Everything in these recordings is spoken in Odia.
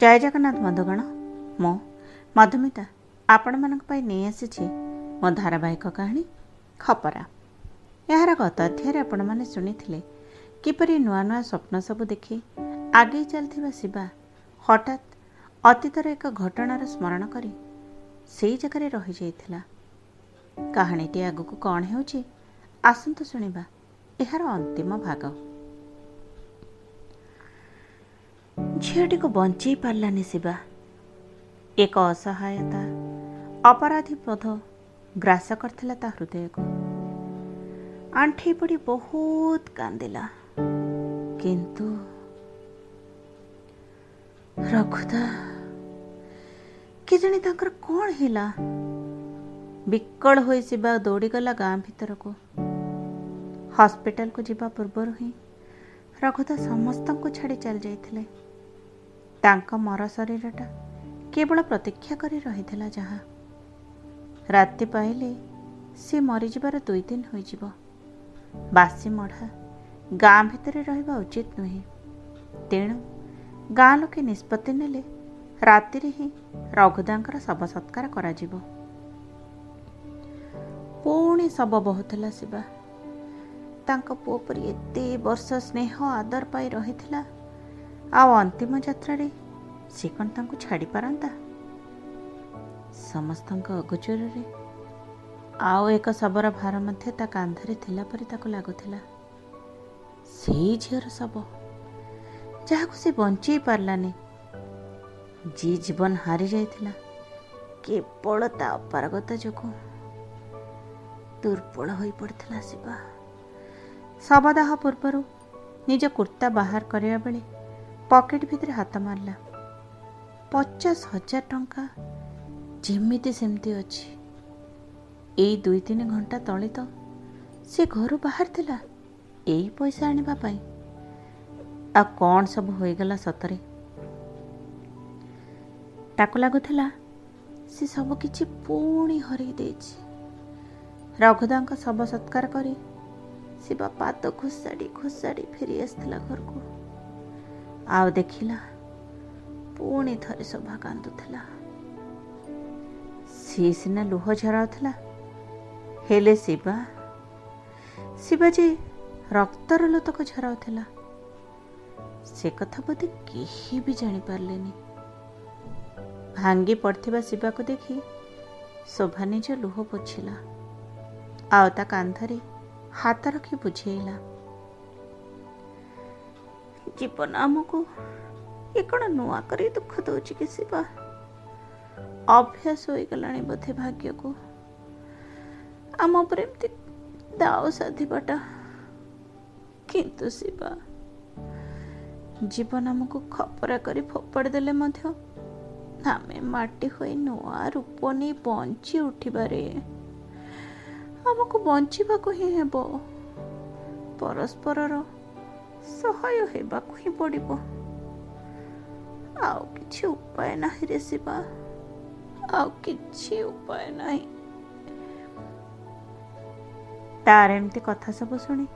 ଜୟ ଜଗନ୍ନାଥ ବନ୍ଧୁଗଣ ମୁଁ ମଧୁମିତା ଆପଣମାନଙ୍କ ପାଇଁ ନେଇ ଆସିଛି ମୋ ଧାରାବାହିକ କାହାଣୀ ଖପରା। ଏହାର ଗତ ଅଧ୍ୟାୟରେ ଆପଣମାନେ ଶୁଣିଥିଲେ କିପରି ନୂଆ ନୂଆ ସ୍ୱପ୍ନ ସବୁ ଦେଖି ଆଗେଇ ଚାଲିଥିବା ଶିବା ହଠାତ୍ ଅତୀତର ଏକ ଘଟଣାର ସ୍ମରଣ କରି ସେଇ ଜାଗାରେ ରହିଯାଇଥିଲା। କାହାଣୀଟି ଆଗକୁ କ'ଣ ହେଉଛି ଆସନ୍ତୁ ଶୁଣିବା। ଏହାର ଅନ୍ତିମ ଭାଗ। ଝିଅଟିକୁ ବଞ୍ଚେଇ ପାରିଲାନି ଶିବା। ଏକ ଅସହାୟତା ଅପରାଧୀ ବୋଧ ଗ୍ରାସ କରିଥିଲା ତା ହୃଦୟକୁ। ଆଣ୍ଠେଇ ପଡ଼ି ବହୁତ କାନ୍ଦିଲା। କିନ୍ତୁ ରଘୁଦା କେଜାଣି ତାଙ୍କର କ'ଣ ହେଲା? ବିକଳ ହୋଇ ଶିବା ଦୌଡ଼ିଗଲା ଗାଁ ଭିତରକୁ। ହସ୍ପିଟାଲକୁ ଯିବା ପୂର୍ବରୁ ହିଁ ରଘୁଦା ସମସ୍ତଙ୍କୁ ଛାଡ଼ି ଚାଲିଯାଇଥିଲେ। ତାଙ୍କ ମର ଶରୀରଟା କେବଳ ପ୍ରତୀକ୍ଷା କରି ରହିଥିଲା ଯାହା। ରାତି ପାଇଲେ ସେ ମରିଯିବାର ଦୁଇ ଦିନ ହୋଇଯିବ। ବାସି ମଢ଼ା ଗାଁ ଭିତରେ ରହିବା ଉଚିତ ନୁହେଁ। ତେଣୁ ଗାଁ ଲୋକେ ନିଷ୍ପତ୍ତି ନେଲେ ରାତିରେ ହିଁ ରଘୁଦାଙ୍କର ଶବ ସତ୍କାର କରାଯିବ। ପୁଣି ଶବ ବହୁଥିଲା ଶିବା। ତାଙ୍କ ପୁଅ ପରି ଏତେ ବର୍ଷ ସ୍ନେହ ଆଦର ପାଇ ରହିଥିଲା ଆଉ ଅନ୍ତିମ ଯାତ୍ରାରେ ସେ କ'ଣ ତାଙ୍କୁ ଛାଡ଼ିପାରନ୍ତା ସମସ୍ତଙ୍କ ଅଗୋଚରରେ ଆଉ ଏକ ଶବର ଭାର ମଧ୍ୟ ତା କାନ୍ଧରେ ଥିଲା ପରି ତାକୁ ଲାଗୁଥିଲା। ସେଇ ଝିଅର ଶବ। ଯାହାକୁ ସେ ବଞ୍ଚେଇ ପାରିଲାନି। ଯିଏ ଜୀବନ ହାରି ଯାଇଥିଲା କେବଳ ତା ଅପାରଗତା ଯୋଗୁଁ। ଦୁର୍ବଳ ହୋଇପଡ଼ିଥିଲା ଶିବା। ଶବଦାହ ପୂର୍ବରୁ ନିଜ କୁର୍ତ୍ତା ବାହାର କରିବା ବେଳେ ପକେଟ ଭିତରେ ହାତ ମାରିଲା। ପଚାଶ ହଜାର ଟଙ୍କା ଯେମିତି ସେମିତି ଅଛି। ଏଇ ଦୁଇ ତିନି ଘଣ୍ଟା ତଳେ ତ ସେ ଘରୁ ବାହାରିଥିଲା ଏଇ ପଇସା ଆଣିବା ପାଇଁ। ଆଉ କ'ଣ ସବୁ ହୋଇଗଲା ସତରେ? ତାକୁ ଲାଗୁଥିଲା ସେ ସବୁ କିଛି ପୁଣି ହରେଇ ଦେଇଛି। ରଘୁଦାଙ୍କ ଶବ ସତ୍କାର କରି ଶିବା ପାଦ ଘୋଷାଡ଼ି ଘୋଷାଡ଼ି ଫେରି ଆସିଥିଲା ଘରକୁ। ଆଉ ଦେଖିଲା ପୁଣି ଥରେ ଶୋଭା କାନ୍ଦୁଥିଲା ସିଏ ସିନା ଲୁହ ଝରାଉଥିଲା ହେଲେ ଶିବା ଶିବା ଯେ ରକ୍ତର ଲୋତକ ଝରାଉଥିଲା ସେ କଥା ବୋଧେ କେହି ବି ଜାଣିପାରିଲେନି ଭାଙ୍ଗି ପଡ଼ିଥିବା ଶିବାକୁ ଦେଖି ଶୋଭା ନିଜ ଲୁହ ପୋଛିଲା ଆଉ ତା କାନ୍ଧରେ ହାତ ରଖି ବୁଝେଇଲା ଜୀବନ ଆମକୁ ଏ କ'ଣ ନୂଆ କରି ଦୁଃଖ ଦେଉଛି କି ଶିବା? ଅଭ୍ୟାସ ହୋଇଗଲାଣି ବୋଧେ ଭାଗ୍ୟକୁ। ଆମ ଉପରେ ଏମିତି ଦାଉ ସାଧିବାଟା। କିନ୍ତୁ ଶିବା ଜୀବନ ଆମକୁ ଖପରା କରି ଫୋପାଡ଼ି ଦେଲେ ମଧ୍ୟ ଆମେ ମାଟି ହୋଇ ନୂଆ ରୂପ ନେଇ ବଞ୍ଚି ଉଠିବାରେ ଆମକୁ ବଞ୍ଚିବାକୁ ହିଁ ହେବ। ପରସ୍ପରର ସହାୟ ହେବାକୁ ହିଁ ପଡ଼ିବ। ଆଉ କିଛି ଉପାୟ ନାହିଁ ରେ ଶିବା। ଆଉ କିଛି ଉପାୟ ନାହିଁ। ତାର ଏମିତି କଥା ସବୁ ଶୁଣି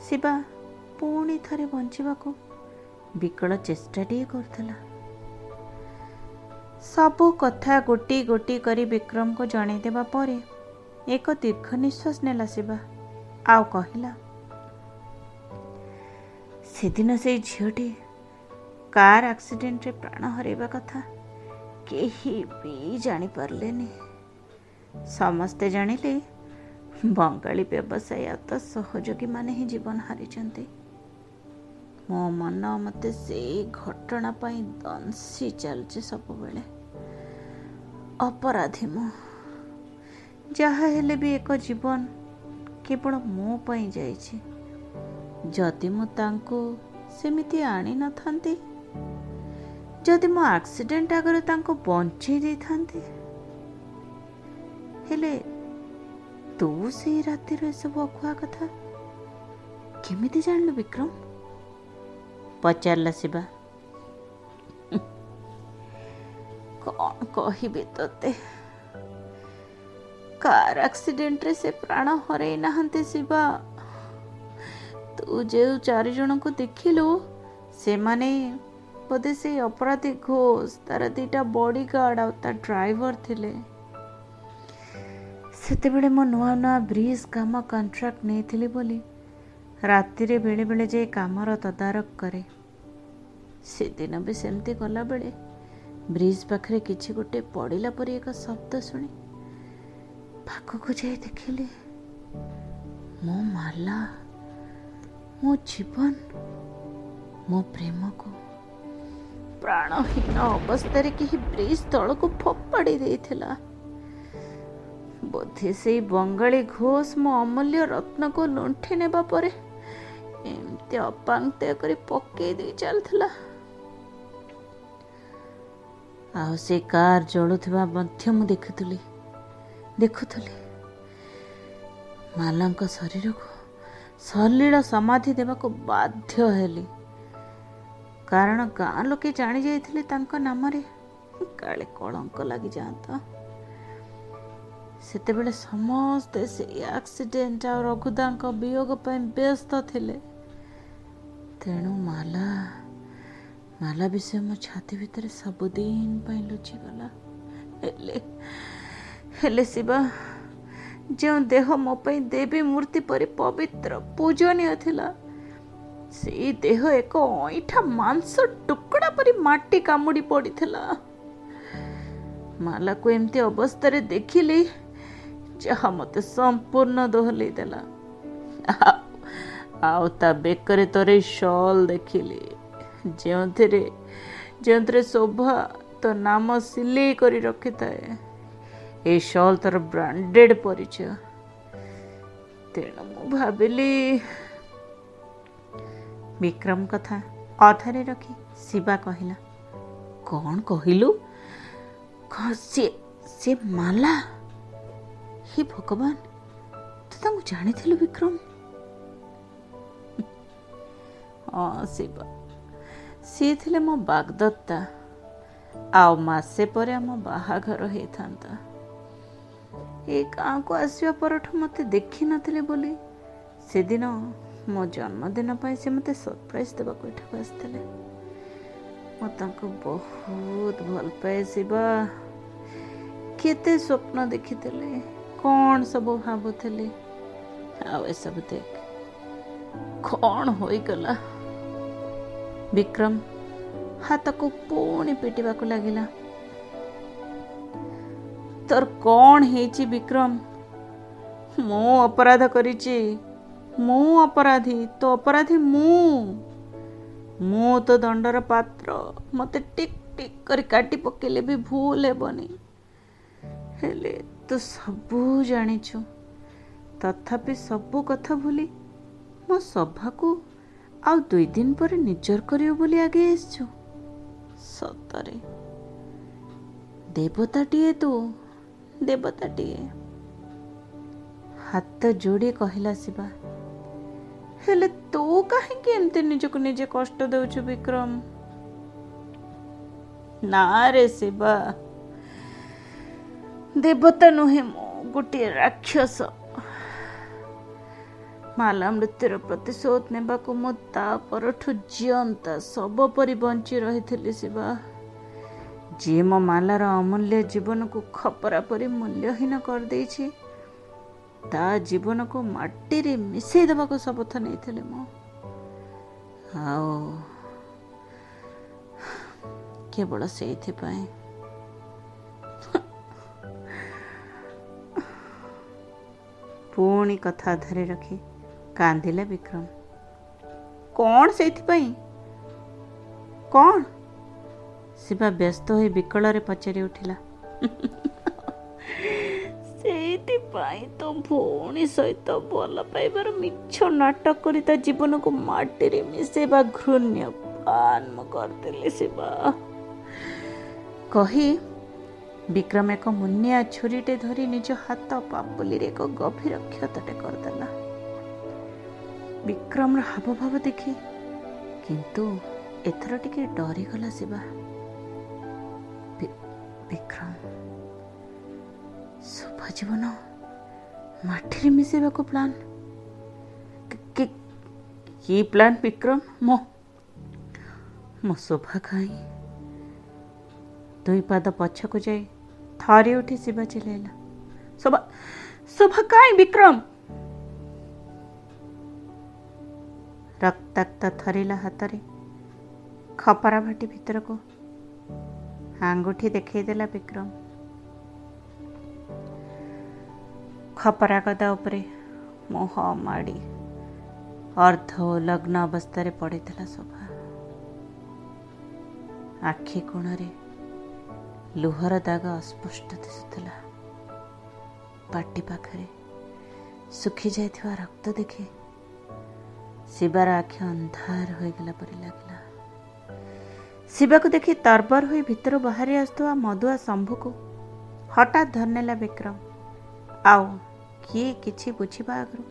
ଶିବା ପୁଣି ଥରେ ବଞ୍ଚିବାକୁ ବିକଳ ଚେଷ୍ଟାଟିଏ କରୁଥିଲା। ସବୁ କଥା ଗୋଟି ଗୋଟି କରି ବିକ୍ରମକୁ ଜଣେଇଦେବା ପରେ ଏକ ଦୀର୍ଘ ନିଶ୍ୱାସ ନେଲା ଶିବା। ଆଉ କହିଲା ସେଦିନ ସେଇ ଝିଅଟି କାର୍ ଆକ୍ସିଡେଣ୍ଟରେ ପ୍ରାଣ ହରାଇବା କଥା କେହି ବି ଜାଣିପାରିଲେନି। ସମସ୍ତେ ଜାଣିଲେ ବଙ୍ଗାଳୀ ବ୍ୟବସାୟ ସହଯୋଗୀମାନେ ହିଁ ଜୀବନ ହାରିଛନ୍ତି। ମୋ ମନ ମୋତେ ସେଇ ଘଟଣା ପାଇଁ ଦଂଶି ଚାଲିଛି ସବୁବେଳେ। ଅପରାଧୀ ମୁଁ। ଯାହା ହେଲେ ବି ଏକ ଜୀବନ କେବଳ ମୋ ପାଇଁ ଯାଇଛି। ଯଦି ମୁଁ ତାଙ୍କୁ ସେମିତି ଆଣିନଥାନ୍ତି ଯଦି ମୁଁ ଆକ୍ସିଡେଣ୍ଟ ଆଗରେ ତାଙ୍କୁ ବଞ୍ଚେଇ ଦେଇଥାନ୍ତି ହେଲେ ତୁ ସେଇ ରାତିର ଏସବୁ ଅକୁହା କଥା କେମିତି ଜାଣିଲୁ ବିକ୍ରମ? ପଚାରିଲା ଶିବା। କ'ଣ କହିବି ତୋତେ? କାର ଆକ୍ସିଡେଣ୍ଟରେ ସେ ପ୍ରାଣ ହରେଇ ନାହାନ୍ତି ଶିବା। ତୁ ଯେଉଁ ଚାରିଜଣଙ୍କୁ ଦେଖିଲୁ ସେମାନେ ବୋଧେ ସେଇ ଅପରାଧୀ ଘୋଷ ତାର ଦିଟା ବଡିଗାର୍ଡ ଆଉ ତା ଡ୍ରାଇଭର ଥିଲେ। ସେତେବେଳେ ମୁଁ ନୂଆ ନୂଆ ବ୍ରିଜ କାମ କଣ୍ଟ୍ରାକ୍ଟ ନେଇଥିଲି ବୋଲି ରାତିରେ ବେଳେବେଳେ ଯାଇ କାମର ତଦାରଖ କରେ। ସେଦିନ ବି ସେମିତି ଗଲାବେଳେ ବ୍ରିଜ ପାଖରେ କିଛି ଗୋଟେ ପଡ଼ିଲା ପରି ଏକ ଶବ୍ଦ ଶୁଣି ପାଖକୁ ଯାଇ ଦେଖିଲି ମୋ ମାଲା ମୋ ଜୀବନ ମୋ ପ୍ରେମକୁ ପ୍ରାଣହୀନ ଅବସ୍ଥାରେ କେହି ବ୍ରିଜ ତଳକୁ ଫୋପାଡ଼ି ଦେଇଥିଲା। ବୋଧେ ସେଇ ବଙ୍ଗାଳୀ ଘୋଷ ମୋ ଅମୂଲ୍ୟ ରତ୍ନକୁ ଲୁଣ୍ଠି ନେବା ପରେ ଏମିତି ଅପାଙ୍କ୍ତ କରି ପକେଇ ଦେଇ ଚାଲିଥିଲା। ଆଉ ସେ କାର୍ ଜଳୁଥିବା ମଧ୍ୟ ମୁଁ ଦେଖୁଥିଲି ଦେଖୁଥିଲି। ମାଲାଙ୍କ ଶରୀରକୁ ସଲିଳ ସମାଧି ଦେବାକୁ ବାଧ୍ୟ ହେଲି। କାରଣ ଗାଁ ଲୋକେ ଜାଣି ଯାଇଥିଲେ ତାଙ୍କ ନାମରେ। କାଳେ କଳଙ୍କ ଲାଗିଯାଆନ୍ତା। ସେତେବେଳେ ସମସ୍ତେ ସେଇ ଆକ୍ସିଡେଣ୍ଟ ଆଉ ରଘୁଦାଙ୍କ ବିୟୋଗ ପାଇଁ ବ୍ୟସ୍ତ ଥିଲେ। ତେଣୁ ମାଲା ମାଲା ବିଷୟ ମୋ ଛାତି ଭିତରେ ସବୁଦିନ ପାଇଁ ଲୁଚିଗଲା। ହେଲେ ହେଲେ ଶିବା ଯେଉଁ ଦେହ ମୋ ପାଇଁ ଦେବୀ ମୂର୍ତ୍ତି ପରି ପବିତ୍ର ପୂଜନୀୟ ଥିଲା ସେଇ ଦେହ ଏକ ଅଇଁଠା ମାଂସ ଟୁକୁଡ଼ା ପରି ମାଟି କାମୁଡ଼ି ପଡ଼ିଥିଲା। ମାଲାକୁ ଏମିତି ଅବସ୍ଥାରେ ଦେଖିଲି ଯାହା ମୋତେ ସମ୍ପୂର୍ଣ୍ଣ ଦୋହଲେଇ ଦେଲା ଆଉ ତା ବେକରେ ତରେ ସଲ୍ ଦେଖିଲି। ଯେଉଁଥିରେ ଯେଉଁଥିରେ ଶୋଭା ତ ନାମ ସିଲେଇ କରି ରଖିଥାଏ। ଏଇ ସଲ୍ ତୋର ବ୍ରାଣ୍ଡେଡ୍ ପରିଚୟ। ତେଣୁ ମୁଁ ଭାବିଲି ବିକ୍ରମ କଥା ଅଧାରେ ରଖି ଶିବା କହିଲା କ'ଣ କହିଲୁ? ସିଏ ସିଏ ମାଲା? ହେ ଭଗବାନ ତୁ ତାଙ୍କୁ ଜାଣିଥିଲୁ ବିକ୍ରମ? ହଁ ଶିବା। ସିଏ ଥିଲେ ମୋ ବାଗଦତ୍ତା। ଆଉ ମାସେ ପରେ ଆମ ବାହାଘର ହେଇଥାନ୍ତା। ଏ ଗାଁକୁ ଆସିବା ପରଠୁ ମୋତେ ଦେଖିନଥିଲେ ବୋଲି। ସେଦିନ ମୋ ଜନ୍ମଦିନ ପାଇଁ ସେ ମୋତେ ସରପ୍ରାଇଜ୍ ଦେବାକୁ ଏଠାକୁ ଆସିଥିଲେ। ମୁଁ ତାଙ୍କୁ ବହୁତ ଭଲ ପାଏ ଶିବା। କେତେ ସ୍ୱପ୍ନ ଦେଖିଥିଲେ କ'ଣ ସବୁ ଭାବୁଥିଲି ଆଉ ଏସବୁ ଦେଖ। କ'ଣ ହୋଇଗଲା? ବିକ୍ରମ ହାତକୁ ପୁଣି ପିଟିବାକୁ ଲାଗିଲା। ତୋର କ'ଣ ହେଇଛି ବିକ୍ରମ ମୁଁ ଅପରାଧ କରିଛି ମୁଁ ଅପରାଧୀ ତୋ ଅପରାଧୀ ମୁଁ ମୁଁ ତ ଦଣ୍ଡର ପାତ୍ର ମୋତେ ଟିକ୍ ଟିକ୍ କରି କାଟି ପକେଇଲେ ବି ଭୁଲ ହେବନି ହେଲେ ତୁ ସବୁ ଜାଣିଛୁ ତଥାପି ସବୁ କଥା ଭୁଲି ମୋ ସଭାକୁ ଆଉ ଦୁଇ ଦିନ ପରେ ନିଜର କରିବ ବୋଲି ଆଗେଇ ଆସିଛୁ ସତରେ ଦେବତାଟିଏ ତୁ ଦେବତାଟିଏ। ହାତ ଯୋଡ଼ି କହିଲା ଶିବା ହେଲେ ତୁ କାହିଁକି ଏମିତି ନିଜକୁ ନିଜେ କଷ୍ଟ ଦେଉଛୁ ବିକ୍ରମ? ନା ରେ ଶିବା ଦେବତା ନୁହେଁ ମୁଁ ଗୋଟିଏ ରାକ୍ଷସ। ମାଲା ମୃତ୍ୟୁର ପ୍ରତିଶୋଧ ନେବାକୁ ମୁଁ ତା ପରଠୁ ଜିଅନ୍ତା ଶବ ପରି ବଞ୍ଚି ରହିଥିଲି ଶିବା। ଯିଏ ମୋ ମାଲାର ଅମୂଲ୍ୟ ଜୀବନକୁ ଖପରା ପରି ମୂଲ୍ୟହୀନ କରିଦେଇଛି ତା ଜୀବନକୁ ମାଟିରେ ମିଶେଇ ଦେବାକୁ ଶପଥ ନେଇଥିଲେ ମୁଁ। ଆଉ କେବଳ ସେଇଥିପାଇଁ। ପୁଣି କଥା ଧରି ରଖି କାନ୍ଦିଲା ବିକ୍ରମ। କ'ଣ ସେଇଥିପାଇଁ? କ'ଣ? ଶିବା ବ୍ୟସ୍ତ ହୋଇ ବିକଳରେ ପଚାରି ଉଠିଲା ସେଇଥିପାଇଁ ତ ଭଉଣୀ ସହିତ ଭଲ ପାଇବାର ମିଛ ନାଟକ କରି ତା ଜୀବନକୁ ମାଟିରେ ମିଶେଇବା ଘୃଣ୍ୟ ମୁଁ କରିଦେଲି ଶିବା। କହି ବିକ୍ରମ ଏକ ମୁନିଆ ଛୁରୀଟେ ଧରି ନିଜ ହାତ ପାପୁଲିରେ ଏକ ଗଭୀର କ୍ଷତଟେ କରିଦେଲା। ବିକ୍ରମର ହାବଭାବ ଦେଖି କିନ୍ତୁ ଏଥର ଟିକେ ଡରିଗଲା ଶିବା। ବିକ୍ରମ ଶୁଭ ଜୀବନ ମାଟିରେ ମିଶାଇବାକୁ ପ୍ଲାନ୍ କି ପ୍ଲାନ୍ ବିକ୍ରମ ମୋ ମୋ ଶୋଭା କାହିଁ ଦୁଇ ପାଦ ପଛକୁ ଯାଇ ଥରି ଉଠି ଶିବା ଚିଲେଇଲା ଶୋଭା ଶୋଭା କାହିଁ ବିକ୍ରମ ରକ୍ତାକ୍ତ ଥରିଲା ହାତରେ ଖପରା ଭାଟି ଭିତରକୁ ଆଙ୍ଗୁଠି ଦେଖେଇଦେଲା ବିକ୍ରମ। ଖପରା ଗଦା ଉପରେ ମୁହ ମାଡ଼ି ଅର୍ଦ୍ଧ ଲଗ୍ନ ଅବସ୍ଥାରେ ପଡ଼ିଥିଲା ଶୋଭା ଆଖି କୋଣରେ ଲୁହର ଦାଗ ଅସ୍ପଷ୍ଟ ଦିଶୁଥିଲା ପାଟି ପାଖରେ ଶୁଖି ଯାଇଥିବା ରକ୍ତ ଦେଖି ଶିବାର ଆଖି ଅନ୍ଧାର ହୋଇଗଲା ପରି ଲାଗିଲା। ଶିବାକୁ ଦେଖି ତରବର ହୋଇ ଭିତରୁ ବାହାରି ଆସୁଥିବା ମଧୁଆ ଶମ୍ଭୁକୁ ହଠାତ୍ ଧରିନେଲା ବିକ୍ରମ। ଆଉ କିଏ କିଛି ବୁଝିବା ଆଗରୁ?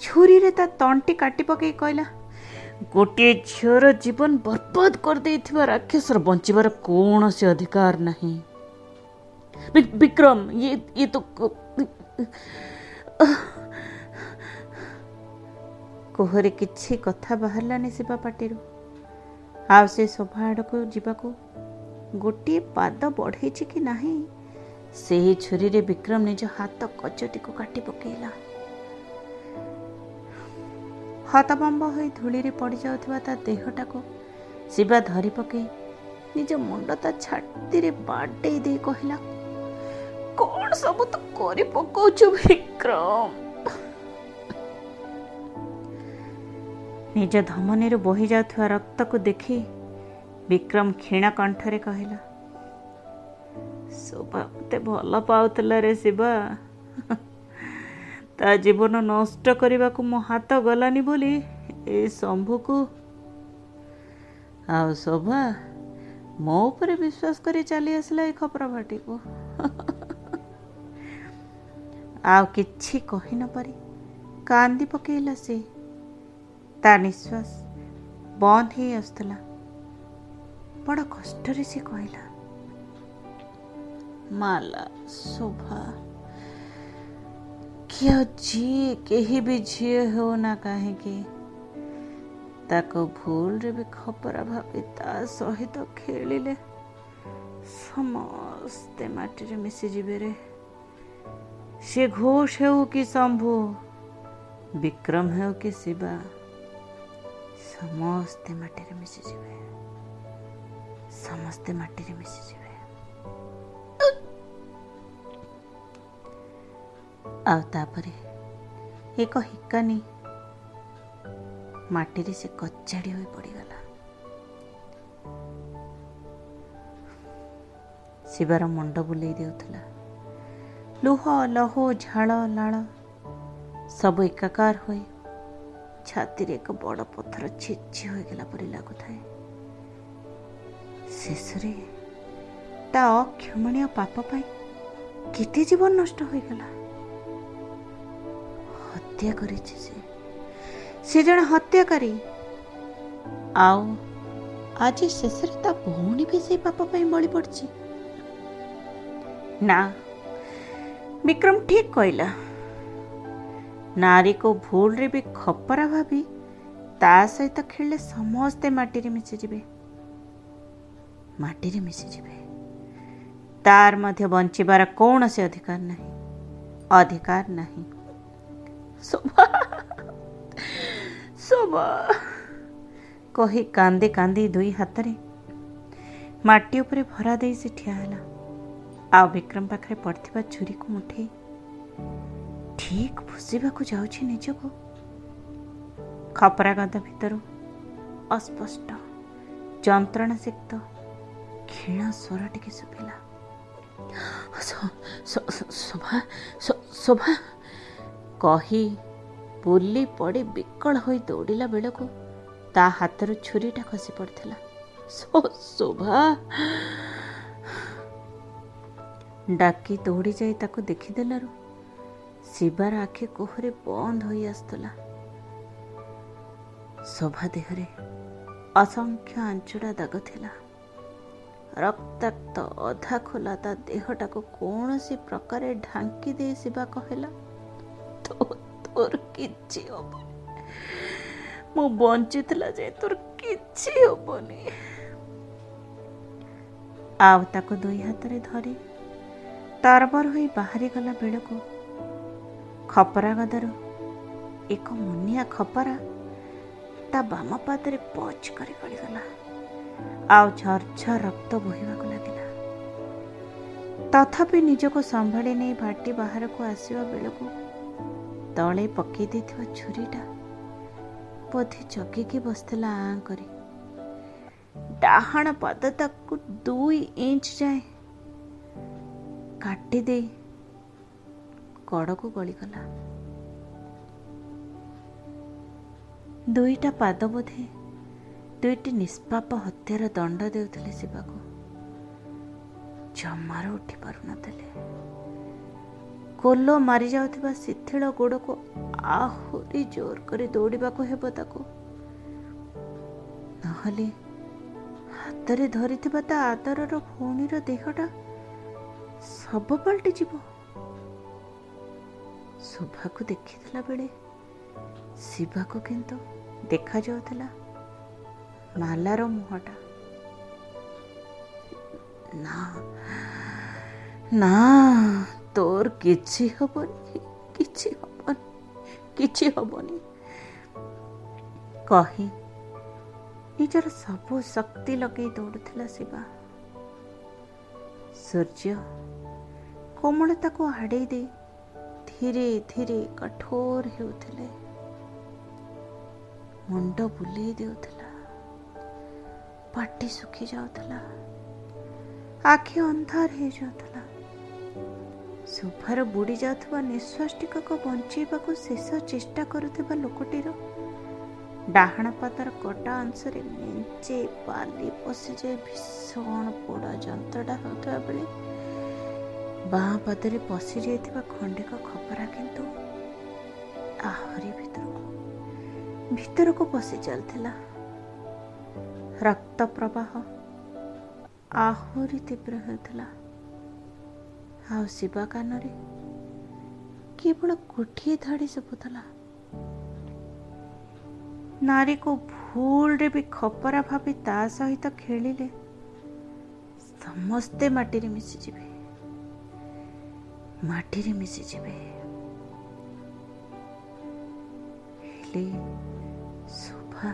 ଛୁରୀରେ ତା ତଣ୍ଟି କାଟି ପକାଇ କହିଲା ଗୋଟିଏ ଝିଅର ଜୀବନ ବର୍ବାଦ କରିଦେଇଥିବା ରାକ୍ଷସର ବଞ୍ଚିବାର କୌଣସି ଅଧିକାର ନାହିଁ। ବିକ୍ରମ କୋହରେ କିଛି କଥା ବାହାରିଲାନି ଶିବା ପାଟିରୁ। ଆଉ ସେ ସୋଫା ଆଡ଼କୁ ଯିବାକୁ ଗୋଟିଏ ପାଦ ବଢ଼େଇଛି କି ନାହିଁ? ସେହି ଛୁରୀରେ ବିକ୍ରମ ନିଜ ହାତ କଚଟିକୁ କାଟି ପକାଇଲା। ହତବମ୍ବ ହୋଇ ଧୂଳିରେ ପଡ଼ିଯାଉଥିବା ତା ଦେହଟାକୁ ଶିବା ଧରି ପକାଇ ନିଜ ମୁଣ୍ଡ ତା ଛାତିରେ ବାଡ଼େଇ ଦେଇ କହିଲା କ'ଣ ସବୁ ତୁ କରି ପକଉଛୁ ବିକ୍ରମ? ନିଜ ଧମନୀରୁ ବୋହି ଯାଉଥିବା ରକ୍ତକୁ ଦେଖି ବିକ୍ରମ କ୍ଷୀଣ କଣ୍ଠରେ କହିଲା ଶୋଭା ମତେ ଭଲ ପାଉଥିଲା ରେ ଶିବା। ତା ଜୀବନ ନଷ୍ଟ କରିବାକୁ ମୋ ହାତ ଗଲାନି ବୋଲି ଏ ଶମ୍ଭୁକୁ। ଆଉ ଶୋଭା ମୋ ଉପରେ ବିଶ୍ୱାସ କରି ଚାଲି ଆସିଲା ଏ ଖପର ଭାଟିକୁ ଆଉ କିଛି କହି ନପାରି କାନ୍ଦି ପକେଇଲା ସେ। ତା ନିଶ୍ୱାସ ବନ୍ଦ ହେଇ ଆସୁଥିଲା ବଡ଼ କଷ୍ଟରେ ସେ କହିଲା ମାଲା ଶୋଭା କିଏ ଯିଏ କେହି ବି ଝିଅ ହେଉନା କାହିଁକି ତାକୁ ଭୁଲରେ ବି ଖପରା ଭାବି ତା ସହିତ ଖେଳିଲେ ସମସ୍ତେ ମାଟିରେ ମିଶିଯିବେ ରେ ସେ ଘୋଷ ହେଉ କି ଶମ୍ଭୁ ବିକ୍ରମ ହେଉ କି ଶିବା ସମସ୍ତେ ମାଟିରେ ମିଶିଯିବେ। ସମସ୍ତେ ମାଟିରେ ମିଶିଯିବେ। ଆଉ ତାପରେ ଏକ ହିକାନି ମାଟିରେ ସେ କଚାଡ଼ି ହୋଇ ପଡ଼ିଗଲା। ଶିବାର ମୁଣ୍ଡ ବୁଲେଇ ଦେଉଥିଲା। ଲୁହ ଲହୁ ଝାଳ ଲାଳ ସବୁ ଏକାକାର ହୋଇ ଛାତିରେ ଏକ ବଡ଼ ପଥର ଛେଚି ହୋଇଗଲା ପରି ଲାଗୁଥାଏ। ଶେଷରେ ତା ଅକ୍ଷମଣୀୟ ପାପ ପାଇଁ କେତେ ଜୀବନ ନଷ୍ଟ ହୋଇଗଲା। ହତ୍ୟା କରିଛି ସେ। ସେ ଜଣେ ହତ୍ୟାକାରୀ। ଆଉ ଆଜି ଶେଷରେ ତା ଭଉଣୀ ବି ସେଇ ପାପ ପାଇଁ ବଳି ପଡ଼ିଛି। ନା ବିକ୍ରମ ଠିକ କହିଲା। ନାରୀକୁ ଭୁଲରେ ବି ଖପରା ଭାବି ତା ସହିତ ଖେଳିଲେ ସମସ୍ତେ ମାଟିରେ ମିଶିଯିବେ। ମାଟିରେ ମିଶିଯିବେ। ତାର ମଧ୍ୟ ବଞ୍ଚିବାର କୌଣସି ଅଧିକାର ନାହିଁ। ଅଧିକାର ନାହିଁ। କହି କାନ୍ଦି କାନ୍ଦି ଦୁଇ ହାତରେ ମାଟି ଉପରେ ଭରା ଦେଇ ସେ ଠିଆ ହେଲା। ଆଉ ବିକ୍ରମ ପାଖରେ ପଡ଼ିଥିବା ଛୁରୀକୁ ମୁଠେଇ ଠିକ୍ ଭୁସିବାକୁ ଯାଉଛି ନିଜକୁ। ଖପରା ଗଦ ଭିତରୁ ଅସ୍ପଷ୍ଟ ଯନ୍ତ୍ରଣା ସିକ୍ତ କ୍ଷୀଣ ସ୍ୱର ଟିକେ ଶୁଭିଲା। ଶୋଭା କହି ବୁଲି ପଡ଼ି ବିକଳ ହୋଇ ଦୌଡ଼ିଲା ବେଳକୁ ତା ହାତରୁ ଛୁରୀଟା ଖସି ପଡ଼ିଥିଲା। ଶୋଭା। ଡାକି ଦୌଡ଼ି ଯାଇ ତାକୁ ଦେଖିଦେଲାରୁ ଶିବାର ଆଖି କୋହରେ ବନ୍ଦ ହୋଇ ଆସୁଥିଲା। ଶୋଭା ଦେହରେ ଅସଂଖ୍ୟ ଆଞ୍ଚୁଡ଼ା ଦାଗ ଥିଲା। ରକ୍ତାକ୍ତ ଅଧା ଖୋଲା ତା ଦେହଟାକୁ କୌଣସି ପ୍ରକାରେ ଢାଙ୍କି ଦେଇ ଶିବା କହିଲା ତୋର କିଛି ହବନି। ମୁଁ ବଞ୍ଚିଥିଲା ଯାଏ ତୋର କିଛି ହବନି। ଆଉ ତାକୁ ଦୁଇ ହାତରେ ଧରି ତରବର ହୋଇ ବାହାରିଗଲା ବେଳକୁ ଖପରା ଗଦାରୁ। ଏକ ମୁନିଆ ଖପରା ତା ବାମ ପାଦରେ ପଚ କରି ଗଳିଗଲା ଆଉ ଝରଝର ରକ୍ତ ବୋହିବାକୁ ଲାଗିଲା। ତଥାପି ନିଜକୁ ସମ୍ଭାଳି ନେଇ ଭାଟି ବାହାରକୁ ଆସିବା ବେଳକୁ ତଳେ ପକେଇ ଦେଇଥିବା ଛୁରୀଟା ବୋଧେ ଜଗିକି ବସିଥିଲା ଆଁ କରି। ଡାହାଣ ପାଦ ତାକୁ ଦୁଇ ଇଞ୍ଚ ଯାଏ କାଟି ଦେଇ କଡ଼କୁ ଗଳିଗଲା। ଦୁଇଟା ପାଦ ବୋଧେ ଦୁଇଟି ନିଷ୍ପାପ ହତ୍ୟାର ଦଣ୍ଡ ଦେଉଥିଲେ ଶିବାକୁ। ଜମାରୁ ଉଠି ପାରୁନଥିଲେ। କୋଲ ମାରିଯାଉଥିବା ଶିଥିଳ ଗୋଡ଼କୁ ଆହୁରି ଜୋର କରି ଦୌଡ଼ିବାକୁ ହେବ ତାକୁ। ନହେଲେ ହାତରେ ଧରିଥିବା ତା ଆଦରର ଭଉଣୀର ଦେହଟା ସବୁ ପାଲଟିଯିବ। ଶୋଭାକୁ ଦେଖିଥିଲା ବେଳେ ଶିବାକୁ କିନ୍ତୁ ଦେଖାଯାଉଥିଲା ମାଲାର ମୁହଁଟା। ନା ନା ତୋର କିଛି ହବନି କିଛି ହବନି କିଛି ହବନି। କହି ନିଜର ସବୁ ଶକ୍ତି ଲଗେଇ ଦୌଡ଼ୁଥିଲା ଶିବା। ସୂର୍ଯ୍ୟ କୋମଳତାକୁ ଆଡ଼େଇ ଦେଇ ଧୀରେ ଧୀରେ କଠୋର ହେଉଥିଲେ। ମୁଣ୍ଡ ବୁଲେଇ ଦେଉଥିଲା। ପାଟି ଶୁଖି ଯାଉଥିଲା। ଆଖି ଅନ୍ଧାର ହେଇଯାଉଥିଲା। ସୋଫାର ବୁଡ଼ି ଯାଉଥିବା ନିଶ୍ୱାସ ଟିକକ ବଞ୍ଚେଇବାକୁ ଶେଷ ଚେଷ୍ଟା କରୁଥିବା ଲୋକଟିର ଡାହାଣ ପାଦର କଟା ଅଂଶରେ ମେଞ୍ଚେ ବାଲି ପଶିଯାଇ ଭୀଷଣ ପୋଡ଼ା ଯନ୍ତ୍ରଣା ହେଉଥିବା ବେଳେ ବାଁ ପାଦରେ ପଶିଯାଇଥିବା ଖଣ୍ଡିକ ଖପରା କିନ୍ତୁ ଆହୁରି ଭିତରକୁ ଭିତରକୁ ପଶି ଚାଲିଥିଲା। ରକ୍ତ ପ୍ରବାହ ଆହୁରି ତୀବ୍ର ହେଉଥିଲା। ଆଉ ଶିବା କାନରେ କେବଳ ଗୋଟିଏ ଧାଡ଼ି ଶୁଭୁଥିଲା। ନାରୀକୁ ଭୁଲରେ ବି ଖପରା ଭାବି ତା ସହିତ ଖେଳିଲେ ସମସ୍ତେ ମାଟିରେ ମିଶିଯିବେ। ମାଟିରେ ମିଶିଯିବେ ହେଲେ ଶୋଭା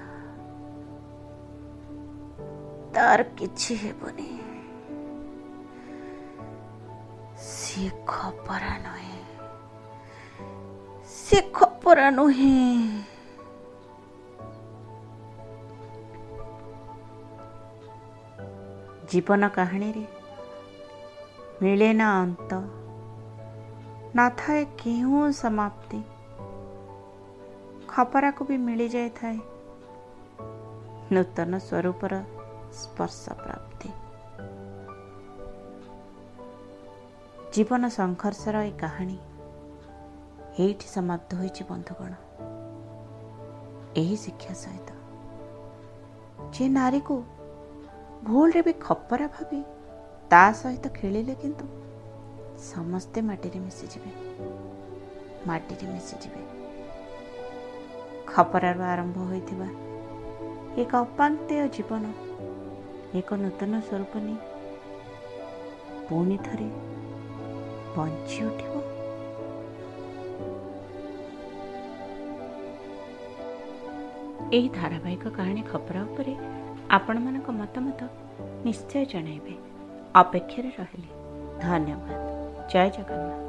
ତାର କିଛି ହେବନି ସିଏ ଖପରା ନୁହେଁ ସେ ଖପରା ନୁହେଁ ଜୀବନ କାହାଣୀରେ ମିଳେ ନା ଅନ୍ତ ନଥାଏ କେଉଁ ସମାପ୍ତି? ଖପରାକୁ ବି ମିଳିଯାଇଥାଏ। ନୂତନ ସ୍ୱରୂପର ସ୍ପର୍ଶ ପ୍ରାପ୍ତି। ଜୀବନ ସଂଘର୍ଷର ଏ କାହାଣୀ ଏଇଠି ସମାପ୍ତ ହୋଇଛି ବନ୍ଧୁଗଣ। ଏହି ଶିକ୍ଷା ସହିତ ଯେ ନାରୀକୁ ଭୁଲରେ ବି ଖପରା ଭାବି ତା ସହିତ ଖେଳିଲେ କିନ୍ତୁ ସମସ୍ତେ ମାଟିରେ ମିଶିଯିବେ। ମାଟିରେ ମିଶିଯିବେ। ଖପରାରୁ ଆରମ୍ଭ ହୋଇଥିବା ଏକ ଅପାନ୍ତେୟ ଜୀବନ ଏକ ନୂତନ ସ୍ୱରୂପ ନେଇ ପୁଣି ଥରେ ବଞ୍ଚି ଉଠିବ। ଏହି ଧାରାବାହିକ କାହାଣୀ ଖବର ଉପରେ ଆପଣମାନଙ୍କ ମତାମତ ନିଶ୍ଚୟ ଜଣାଇବେ। ଅପେକ୍ଷାରେ ରହିଲି। ଧନ୍ୟବାଦ। ଜୟ ଜଗନ୍ନାଥ